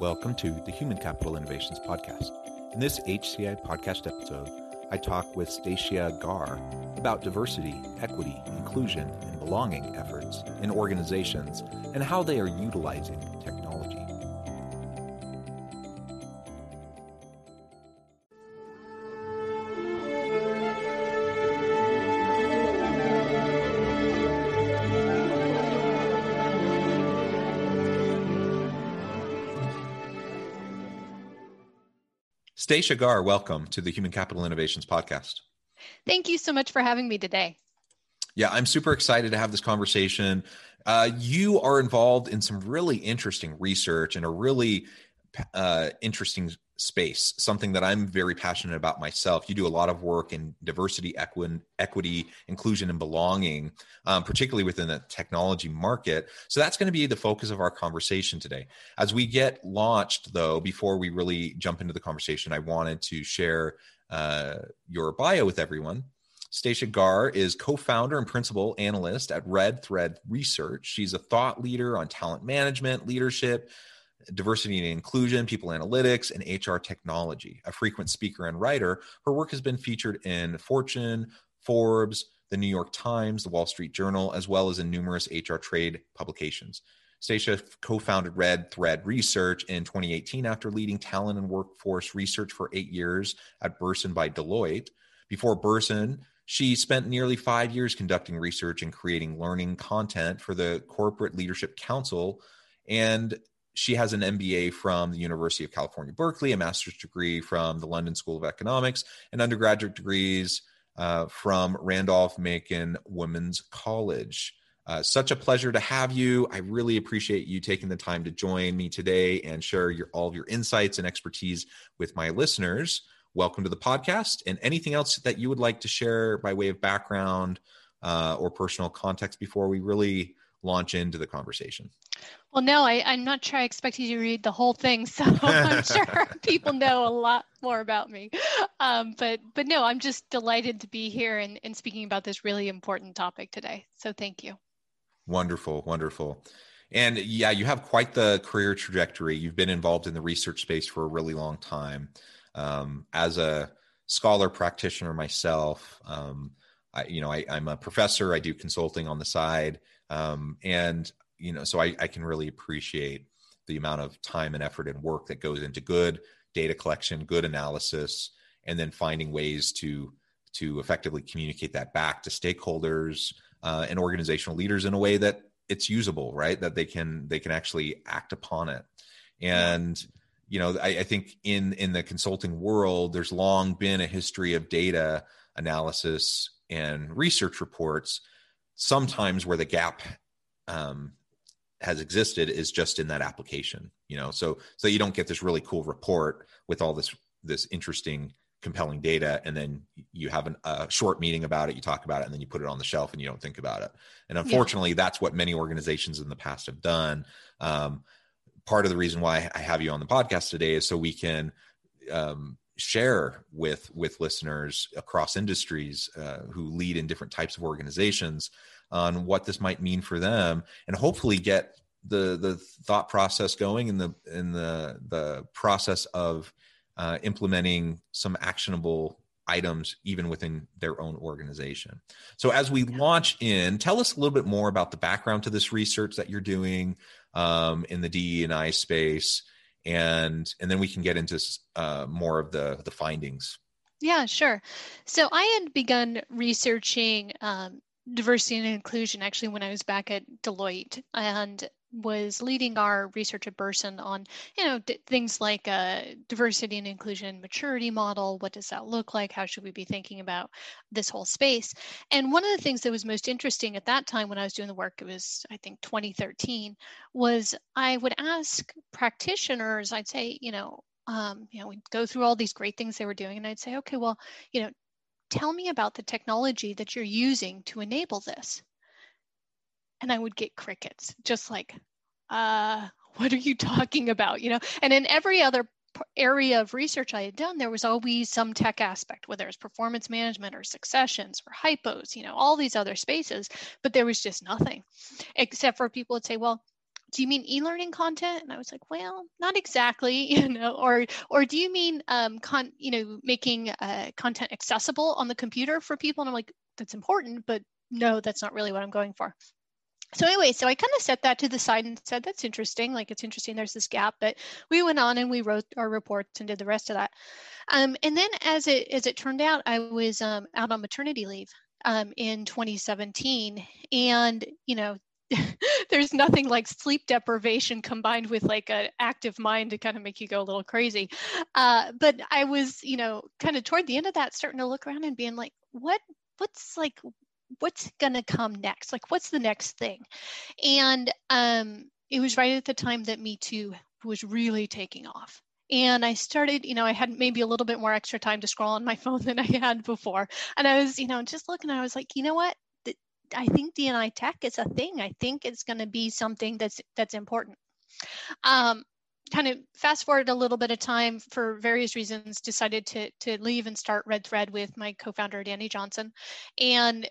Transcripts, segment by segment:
Welcome to the Human Capital Innovations Podcast. In this HCI podcast episode, I talk with Stacia Garr about diversity, equity, inclusion, and belonging efforts in organizations and how they are utilizing technology. Stacia Garr, welcome to the Human Capital Innovations Podcast. Thank you so much for having me today. Yeah, I'm super excited to have this conversation. Uh, you are involved in some really interesting research and a really uh, interesting space, something that I'm very passionate about myself. You do a lot of work in diversity, equi- equity, inclusion, and belonging, um, particularly within the technology market. So that's going to be the focus of our conversation today. As we get launched, though, before we really jump into the conversation, I wanted to share uh, your bio with everyone. Stacia Garr is co founder and principal analyst at Red Thread Research. She's a thought leader on talent management, leadership, diversity and inclusion, people analytics, and HR technology. A frequent speaker and writer, her work has been featured in Fortune, Forbes, the New York Times, the Wall Street Journal, as well as in numerous HR trade publications. Stacia co founded Red Thread Research in 2018 after leading talent and workforce research for eight years at Bersin by Deloitte. Before Bersin, she spent nearly five years conducting research and creating learning content for the Corporate Leadership Council and she has an MBA from the University of California, Berkeley, a master's degree from the London School of Economics, and undergraduate degrees uh, from Randolph Macon Women's College. Uh, such a pleasure to have you. I really appreciate you taking the time to join me today and share your, all of your insights and expertise with my listeners. Welcome to the podcast. And anything else that you would like to share by way of background uh, or personal context before we really launch into the conversation? Well, no, I, I'm not sure I expect you to read the whole thing, so I'm sure people know a lot more about me. Um, but but no, I'm just delighted to be here and, and speaking about this really important topic today. So thank you. Wonderful, wonderful. And yeah, you have quite the career trajectory. You've been involved in the research space for a really long time. Um, as a scholar practitioner myself, um, I, you know, I, am a professor. I do consulting on the side, um, and you know, so I, I can really appreciate the amount of time and effort and work that goes into good data collection, good analysis, and then finding ways to to effectively communicate that back to stakeholders uh, and organizational leaders in a way that it's usable, right? That they can they can actually act upon it. And you know, I, I think in in the consulting world, there's long been a history of data analysis and research reports. Sometimes where the gap um, has existed is just in that application you know? So so you don't get this really cool report with all this this interesting compelling data and then you have an, a short meeting about it you talk about it and then you put it on the shelf and you don't think about it. And unfortunately yeah. that's what many organizations in the past have done. Um, part of the reason why i have you on the podcast today is so we can um, share with with listeners across industries uh, who lead in different types of organizations on what this might mean for them and hopefully get the the thought process going in the in the the process of uh, implementing some actionable items even within their own organization. So as we launch in tell us a little bit more about the background to this research that you're doing um, in the de and i space and and then we can get into uh, more of the the findings yeah sure so i had begun researching um, diversity and inclusion actually when I was back at Deloitte. And was leading our research at Bersin on, you know, d- things like uh, diversity and inclusion maturity model. What does that look like? How should we be thinking about this whole space? And one of the things that was most interesting at that time when I was doing the work, it was I think 2013, was I would ask practitioners. I'd say, you know, um, you know, we'd go through all these great things they were doing, and I'd say, okay, well, you know, tell me about the technology that you're using to enable this and I would get crickets, just like, uh, what are you talking about? You know, and in every other area of research I had done, there was always some tech aspect, whether it's performance management or successions or hypos, you know, all these other spaces, but there was just nothing except for people would say, well, do you mean e-learning content? And i was like well not exactly you know or or do you mean um con you know making uh, content accessible on the computer for people? And i'm like that's important but no that's not really what i'm going for so anyway, so I kind of set that to the side and said, that's interesting. Like it's interesting there's this gap, but we went on and we wrote our reports and did the rest of that. Um, and then as it as it turned out, I was um, out on maternity leave um, in 2017. And, you know, there's nothing like sleep deprivation combined with like an active mind to kind of make you go a little crazy. Uh, but I was, you know, kind of toward the end of that, starting to look around and being like, what what's like what's going to come next? Like, what's the next thing? And um, it was right at the time that Me Too was really taking off. And I started, you know, I had maybe a little bit more extra time to scroll on my phone than I had before. And I was, you know, just looking, I was like, you know what? I think DNI tech is a thing. I think it's going to be something that's that's important. Um, kind of fast forward a little bit of time for various reasons decided to to leave and start red thread with my co-founder dani johnson and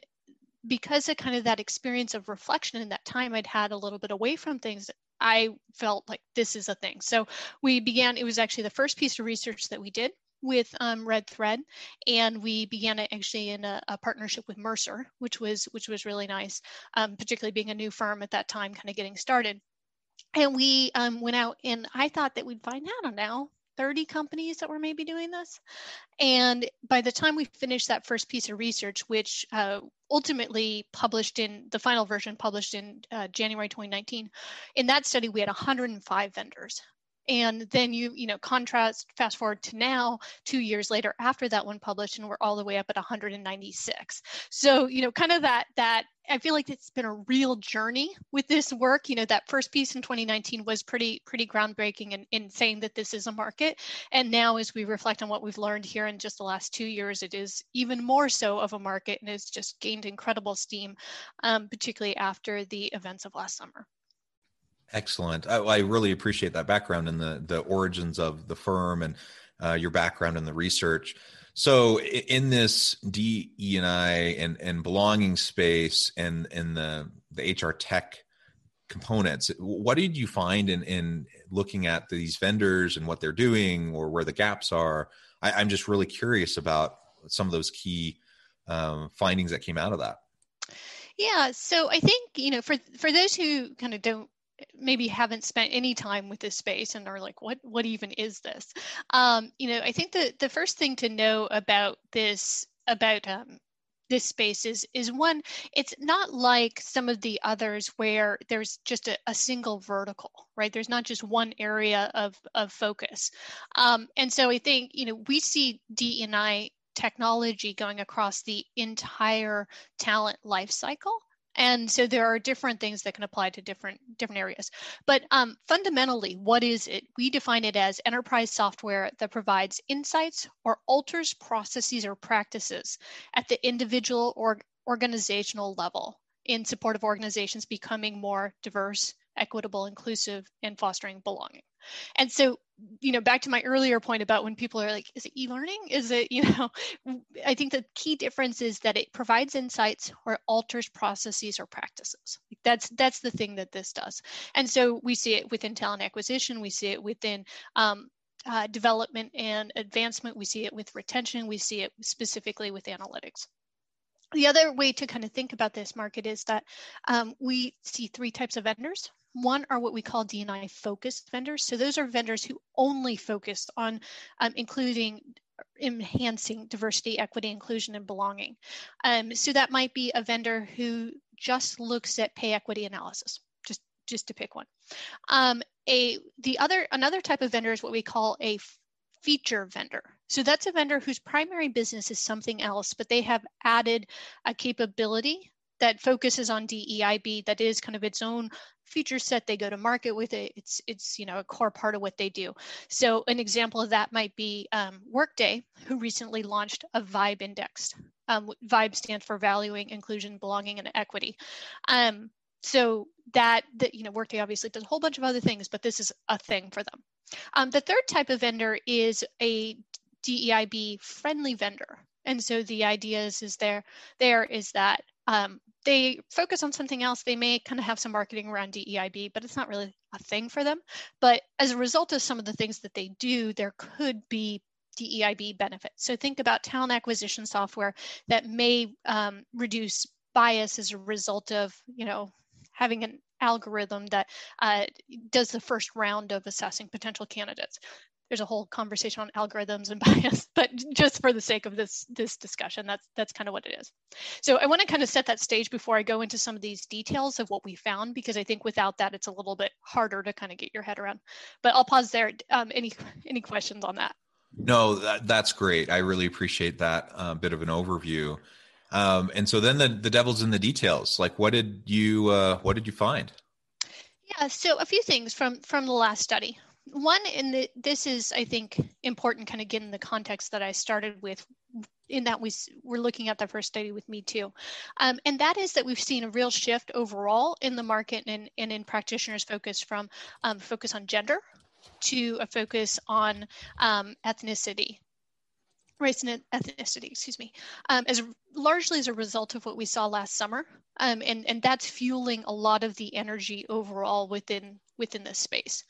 because of kind of that experience of reflection in that time I'd had a little bit away from things, I felt like this is a thing. So we began, it was actually the first piece of research that we did with um, Red Thread, and we began it actually in a, a, partnership with Mercer, which was which was really nice, um, particularly being a new firm at that time, kind of getting started. And we um, went out, and I thought that we'd find out now 30 companies that were maybe doing this. And by the time we finished that first piece of research, which uh, ultimately published in the final version published in uh, January 2019, in that study we had 105 vendors and then you you know contrast fast forward to now two years later after that one published and we're all the way up at 196 so you know kind of that that i feel like it's been a real journey with this work. You know that first piece in 2019 was pretty pretty groundbreaking in, in saying that this is a market. And now as we reflect on what we've learned here in just the last two years it is even more so of a market and has just gained incredible steam um, particularly after the events of last summer Excellent. I, I, really appreciate that background and the the origins of the firm and uh, your background in the research. So, in this DE and I and belonging space and and the the HR tech components, what did you find in in looking at these vendors and what they're doing or where the gaps are? I, am just really curious about some of those key um, findings that came out of that. Yeah, so I think you know for for those who kind of don't maybe haven't spent any time with this space and are like what what even is this? Um, you know i think the the first thing to know about this about um, this space is is one it's not like some of the others where there's just a, a single vertical right? There's not just one area of of focus. Um, and so i think you know we see d&i technology going across the entire talent life cycle and so there are different things that can apply to different different areas. But um, fundamentally what is it? We define it as enterprise software that provides insights or alters processes or practices at the individual or organizational level in support of organizations becoming more diverse equitable inclusive and fostering belonging and so you know back to my earlier point about when people are like is it e-learning? Is it you know i think the key difference is that it provides insights or alters processes or practices. That's that's the thing that this does. And so we see it within talent acquisition. We see it within um, uh, development and advancement. We see it with retention. We see it specifically with analytics. The other way to kind of think about this market is that um, we see three types of vendors one are what we call DNI focused vendors. So those are vendors who only focus on um, including enhancing diversity, equity, inclusion, and belonging. Um, so that might be a vendor who just looks at pay equity analysis, just just to pick one. Um, a the other another type of vendor is what we call a feature vendor. So that's a vendor whose primary business is something else, but they have added a capability that focuses on DEIB that is kind of its own feature set they go to market with it it's it's you know a core part of what they do. So an example of that might be um, workday who recently launched a vibe index um, vibe stands for valuing inclusion belonging and equity. Um, so that that you know workday obviously does a whole bunch of other things but this is a thing for them. Um, the third type of vendor is a deib friendly vendor. And so the idea is is there there is that um, they focus on something else they may kind of have some marketing around deib but it's not really a thing for them but as a result of some of the things that they do there could be DEIB benefits. So think about talent acquisition software that may um, reduce bias as a result of, you know, having an algorithm that uh, does the first round of assessing potential candidates. There's a whole conversation on algorithms and bias, but just for the sake of this this discussion, that's that's kind of what it is. So I want to kind of set that stage before I go into some of these details of what we found, because I think without that, it's a little bit harder to kind of get your head around. But I'll pause there. Um, any any questions on that? No, that, that's great. I really appreciate that uh, bit of an overview. Um, and so then the, the devil's in the details. Like, what did you uh, what did you find? Yeah, so a few things from from the last study. One, in the this is I think important, kind of given the context that I started with. In that we we're looking at the first study with me too, um, and that is that we've seen a real shift overall in the market and, and in practitioners' focus from um, focus on gender to a focus on um, ethnicity race and ethnicity, excuse me, um, as largely as a result of what we saw last summer, um, and and that's fueling a lot of the energy overall within within this space.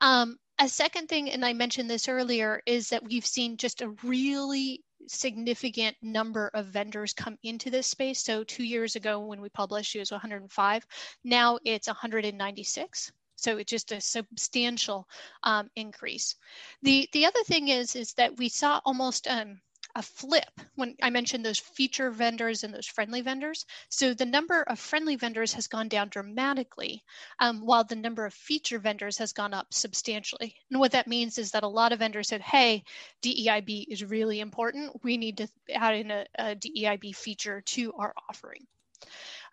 Um, a second thing, and I mentioned this earlier, is that we've seen just a really significant number of vendors come into this space. So two years ago when we published, it was 105. Now it's 196. So it's just a substantial um, increase. The the other thing is is that we saw almost um, a flip when I mentioned those feature vendors and those friendly vendors. So the number of friendly vendors has gone down dramatically, um, while the number of feature vendors has gone up substantially. And what that means is that a lot of vendors said, hey, DEIB is really important. We need to add in a, a DEIB feature to our offering.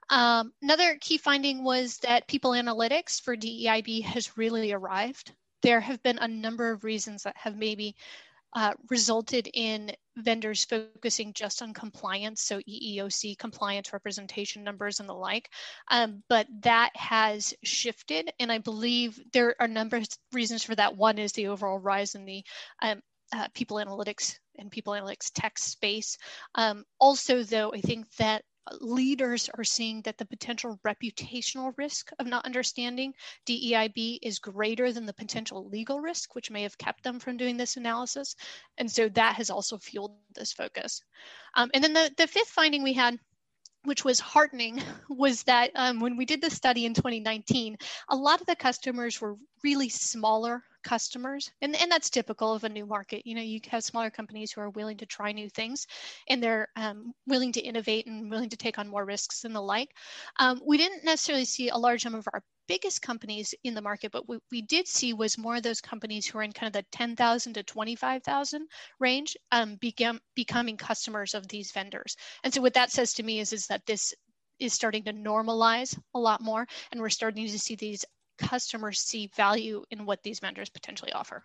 Um, another key finding was that people analytics for DEIB has really arrived. There have been a number of reasons that have maybe uh, resulted in vendors focusing just on compliance, so EEOC compliance representation numbers and the like. Um, but that has shifted, and I believe there are a number of reasons for that. One is the overall rise in the um, uh, people analytics and people analytics tech space. Um, also, though, I think that leaders are seeing that the potential reputational risk of not understanding DEIB is greater than the potential legal risk, which may have kept them from doing this analysis. And so that has also fueled this focus. Um, and then the, the fifth finding we had which was heartening was that um, when we did the study in 2019, a lot of the customers were really smaller customers and, and that's typical of a new market. You know you have smaller companies who are willing to try new things and they're um, willing to innovate and willing to take on more risks and the like. Um, we didn't necessarily see a large number of our biggest companies in the market but what we did see was more of those companies who are in kind of the 10000 to 25000 range um, becoming customers of these vendors. And so what that says to me is, is that this is starting to normalize a lot more and we're starting to see these customers see value in what these vendors potentially offer.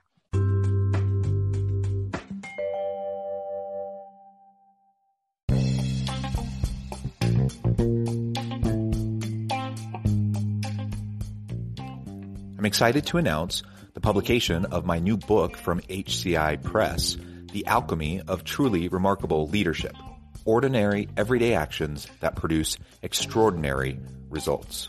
I'm excited to announce the publication of my new book from HCI Press, The Alchemy of Truly Remarkable Leadership Ordinary, Everyday Actions That Produce Extraordinary Results.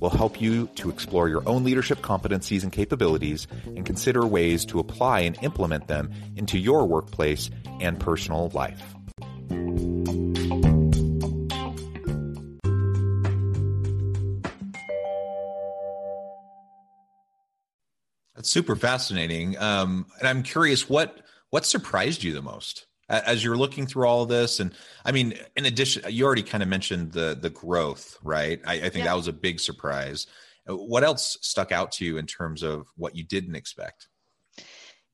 will help you to explore your own leadership competencies and capabilities and consider ways to apply and implement them into your workplace and personal life. That's super fascinating. Um, and I'm curious what what surprised you the most as you're looking through all of this and i mean in addition you already kind of mentioned the the growth right? I, I think yeah. that was a big surprise. Uh, what else stuck out to you in terms of what you didn't expect?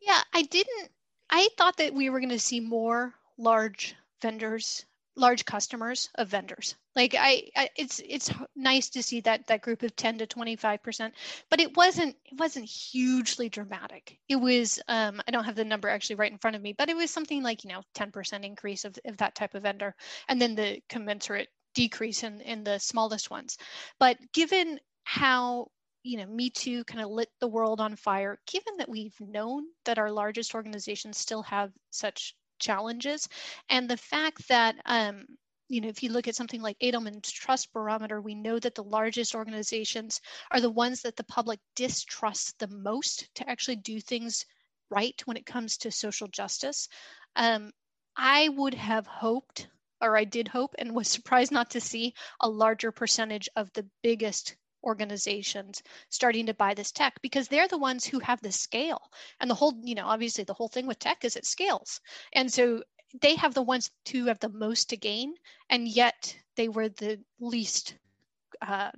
Yeah i didn't i thought that we were going to see more large vendors large customers of vendors. Like I, I, it's it's nice to see that that group of 10 to 25 percent but it wasn't it wasn't hugely dramatic. It was um i don't have the number actually right in front of me but it was something like you know 10 percent increase of, of that type of vendor and then the commensurate decrease in in the smallest ones. But given how you know me too kind of lit the world on fire given that we've known that our largest organizations still have such challenges. And the fact that, um, you know, if you look at something like Edelman's Trust Barometer, we know that the largest organizations are the ones that the public distrusts the most to actually do things right when it comes to social justice. Um, I would have hoped, or I did hope, and was surprised not to see a larger percentage of the biggest organizations starting to buy this tech because they're the ones who have the scale and the whole you know obviously the whole thing with tech is it scales and so they have the ones who have the most to gain and yet they were the least uh,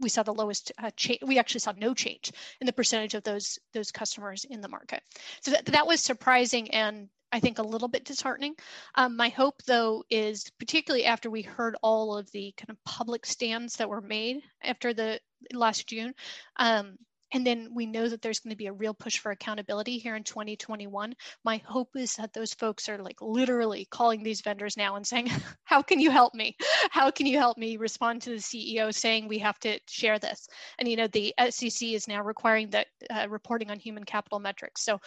we saw the lowest uh, change. We actually saw no change in the percentage of those those customers in the market. So that, that was surprising and I think a little bit disheartening. Um, my hope, though, is particularly after we heard all of the kind of public stands that were made after the last June. Um, and then we know that there's going to be a real push for accountability here in 2021. My hope is that those folks are like literally calling these vendors now and saying, How can you help me? How can you help me respond to the CEO saying we have to share this? And, you know, the SEC is now requiring that uh, reporting on human capital metrics. So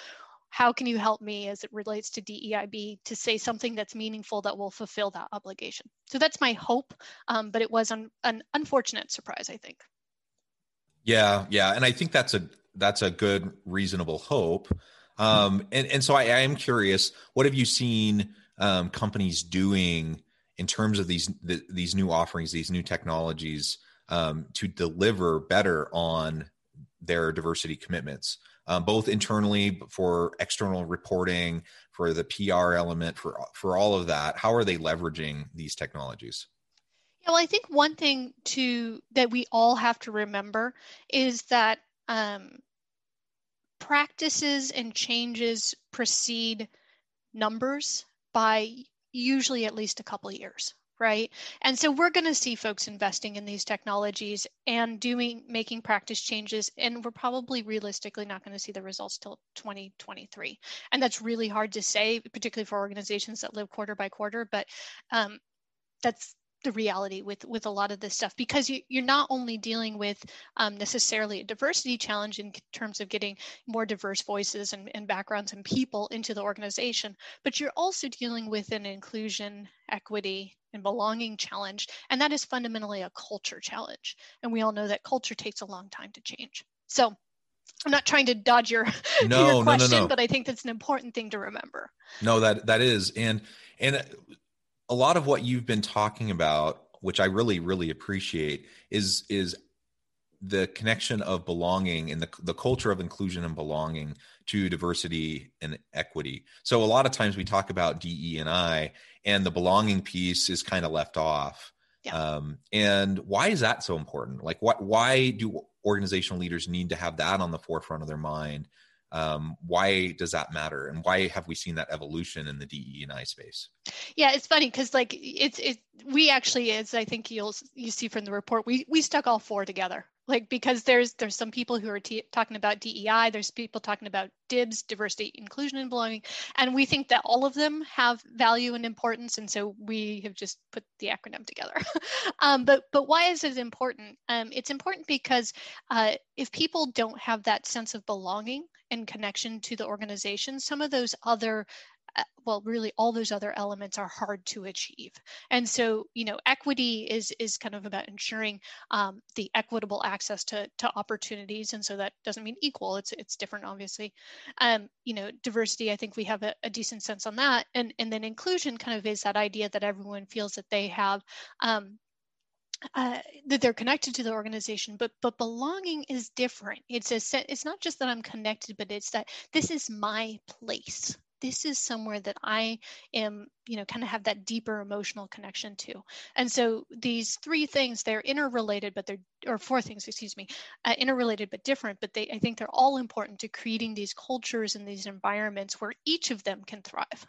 how can you help me as it relates to DEIB to say something that's meaningful that will fulfill that obligation? So that's my hope, um, but it was an, unfortunate surprise, I think. Yeah, yeah, and I think that's a that's a good reasonable hope. Um, and and so I, I am curious, what have you seen um, companies doing in terms of these the, these new offerings, these new technologies um, to deliver better on their diversity commitments? Um, both internally for external reporting, for the PR element, for for all of that. How are they leveraging these technologies? Yeah, well, I think one thing to that we all have to remember is that um, practices and changes precede numbers by usually at least a couple years right? And so we're going to see folks investing in these technologies and doing making practice changes and we're probably realistically not going to see the results till 2023 and that's really hard to say particularly for organizations that live quarter by quarter but um, that's the reality with with a lot of this stuff because you, you're not only dealing with um, necessarily a diversity challenge in terms of getting more diverse voices and, and backgrounds and people into the organization but you're also dealing with an inclusion equity and belonging challenge and that is fundamentally a culture challenge. And we all know that culture takes a long time to change. So I'm not trying to dodge your, no, your question, no, no, but I think that's an important thing to remember. No, that that is, and and a lot of what you've been talking about which i really really appreciate is is the connection of belonging and the, the culture of inclusion and belonging to diversity and equity. So a lot of times we talk about de and i and the belonging piece is kind of left off. Yeah. um, and why is that so important? Like what why do organizational leaders need to have that on the forefront of their mind um, why does that matter? And why have we seen that evolution in the de and i space? Yeah it's funny because like it's it we actually as i think you'll you see from the report we we stuck all four together like because there's there's some people who are t- talking about DEI, there's people talking about DIBS, diversity, inclusion, and belonging, and we think that all of them have value and importance, and so we have just put the acronym together. um, but but why is it important? Um, it's important because uh, if people don't have that sense of belonging and connection to the organization, some of those other well really all those other elements are hard to achieve. And so you know equity is is kind of about ensuring um, the equitable access to to opportunities. And so that doesn't mean equal it's it's different obviously. Um, you know diversity i think we have a, a, decent sense on that. And and then inclusion kind of is that idea that everyone feels that they have um, uh, that they're connected to the organization, but but belonging is different. It's a it's not just that I'm connected, but it's that this is my place this is somewhere that I am, you know, kind of have that deeper emotional connection to. And so these three things, they're interrelated, but they're, or four things, excuse me, uh, interrelated but different, but they, I think they're all important to creating these cultures and these environments where each of them can thrive.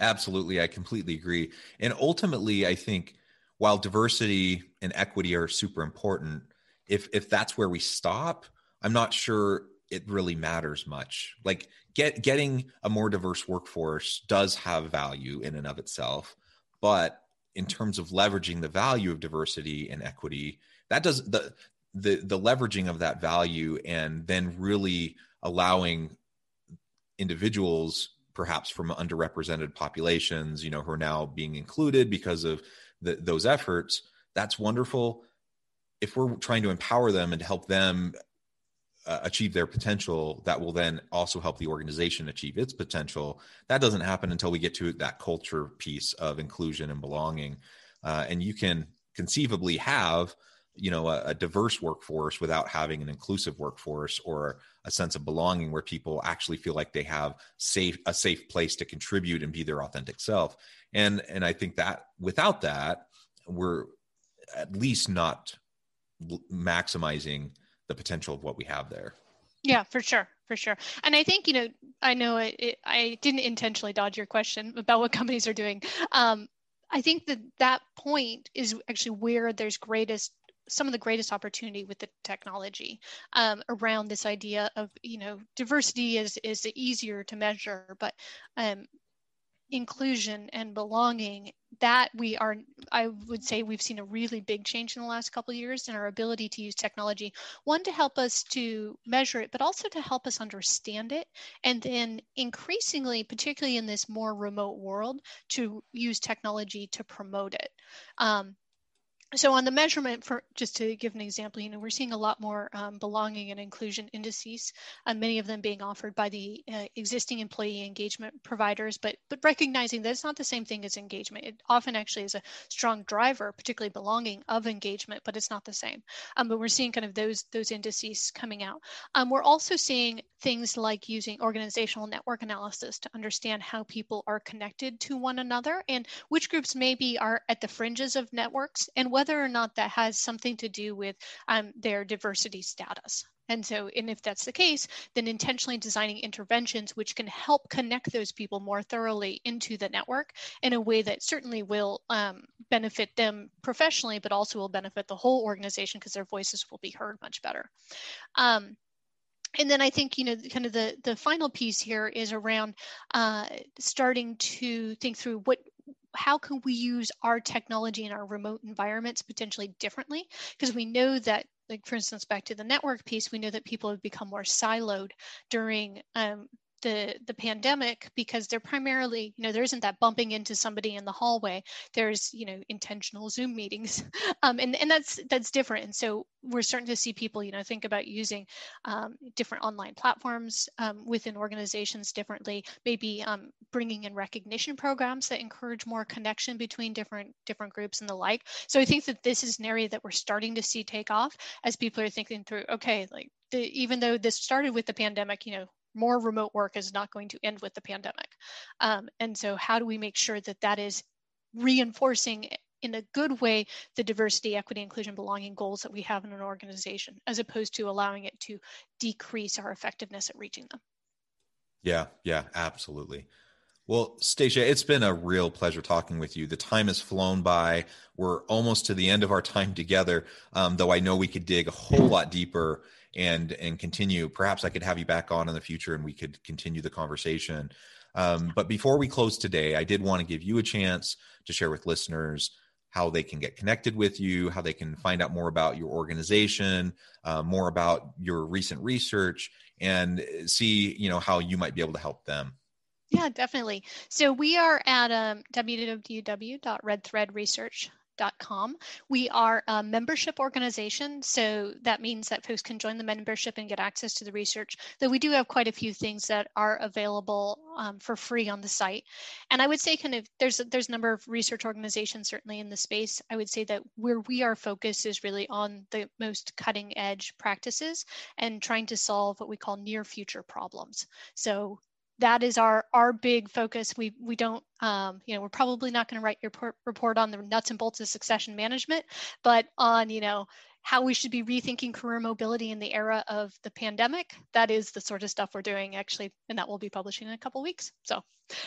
Absolutely. I completely agree. And ultimately, I think while diversity and equity are super important, if, if that's where we stop, I'm not sure it really matters much. Like get getting a more diverse workforce does have value in and of itself, but in terms of leveraging the value of diversity and equity, that does the the the leveraging of that value and then really allowing individuals perhaps from underrepresented populations you know who are now being included because of the, those efforts that's wonderful if we're trying to empower them and help them uh, achieve their potential that will then also help the organization achieve its potential that doesn't happen until we get to that culture piece of inclusion and belonging. Uh, and you can conceivably have you know a, a, diverse workforce without having an inclusive workforce or a sense of belonging where people actually feel like they have safe a safe place to contribute and be their authentic self. And and i think that without that we're at least not maximizing the potential of what we have there. Yeah, for sure, for sure. And I think you know, I know it, it, I didn't intentionally dodge your question about what companies are doing. Um, I think that that point is actually where there's greatest some of the greatest opportunity with the technology um, around this idea of you know diversity is is easier to measure but um, inclusion and belonging that we are i would say we've seen a really big change in the last couple of years in our ability to use technology. One to help us to measure it but also to help us understand it. And then increasingly particularly in this more remote world to use technology to promote it. Um, so on the measurement for just to give an example you know we're seeing a lot more um, belonging and inclusion indices uh, many of them being offered by the uh, existing employee engagement providers but but recognizing that it's not the same thing as engagement. It often actually is a strong driver particularly belonging of engagement but it's not the same. Um, but we're seeing kind of those those indices coming out. Um, we're also seeing things like using organizational network analysis to understand how people are connected to one another and which groups maybe are at the fringes of networks and what whether or not that has something to do with um, their diversity status. And so, and if that's the case, then intentionally designing interventions which can help connect those people more thoroughly into the network in a way that certainly will um, benefit them professionally, but also will benefit the whole organization because their voices will be heard much better. Um, and then I think you know kind of the the final piece here is around uh, starting to think through what how can we use our technology in our remote environments potentially differently? Because we know that, like for instance, back to the network piece, we know that people have become more siloed during um, the the pandemic because they're primarily you know there isn't that bumping into somebody in the hallway. There's you know intentional zoom meetings. Um, and and that's that's different. And so we're starting to see people you know think about using um, different online platforms um, within organizations differently maybe um, bringing in recognition programs that encourage more connection between different different groups and the like. So i think that this is an area that we're starting to see take off as people are thinking through okay like the, even though this started with the pandemic you know more remote work is not going to end with the pandemic. Um, and so, how do we make sure that that is reinforcing in a good way the diversity, equity, inclusion, belonging goals that we have in an organization, as opposed to allowing it to decrease our effectiveness at reaching them? Yeah, yeah, absolutely. Well, Stacia, it's been a real pleasure talking with you. The time has flown by. We're almost to the end of our time together, um, though I know we could dig a whole lot deeper and and continue. Perhaps I could have you back on in the future and we could continue the conversation. Um, but before we close today, I did want to give you a chance to share with listeners how they can get connected with you, how they can find out more about your organization, uh, more about your recent research, and see you know how you might be able to help them. Yeah, definitely. So we are at um, www.redthreadresearch.com Com. We are a membership organization, so that means that folks can join the membership and get access to the research. Though we do have quite a few things that are available um, for free on the site. And I would say, kind of, there's there's a number of research organizations certainly in the space. I would say that where we are focused is really on the most cutting edge practices and trying to solve what we call near future problems. So that is our our big focus. We we don't um, you know we're probably not going to write your report on the nuts and bolts of succession management, but on you know how we should be rethinking career mobility in the era of the pandemic. That is the sort of stuff we're doing actually, and that we'll be publishing in a couple weeks. So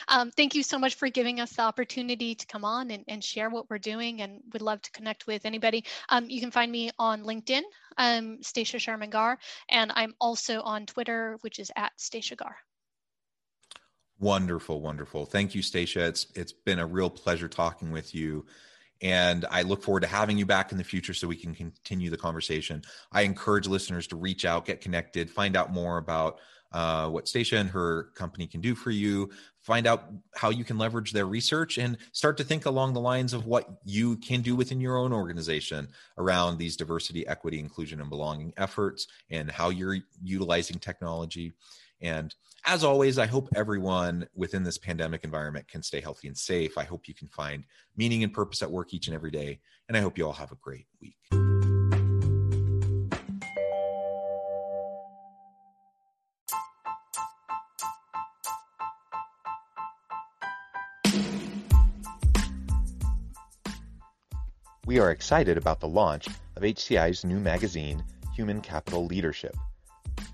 um, thank you so much for giving us the opportunity to come on and, and share what we're doing and would love to connect with anybody. Um, you can find me on LinkedIn, um, Stacia Sherman Garr, and I'm also on Twitter, which is at Stacia Garr. Wonderful, wonderful. Thank you, Stacia. It's it's been a real pleasure talking with you. And I look forward to having you back in the future so we can continue the conversation. I encourage listeners to reach out, get connected, find out more about uh, what Stacia and her company can do for you, find out how you can leverage their research, and start to think along the lines of what you can do within your own organization around these diversity, equity, inclusion, and belonging efforts and how you're utilizing technology. And as always, I hope everyone within this pandemic environment can stay healthy and safe. I hope you can find meaning and purpose at work each and every day. And I hope you all have a great week. We are excited about the launch of HCI's new magazine, Human Capital Leadership.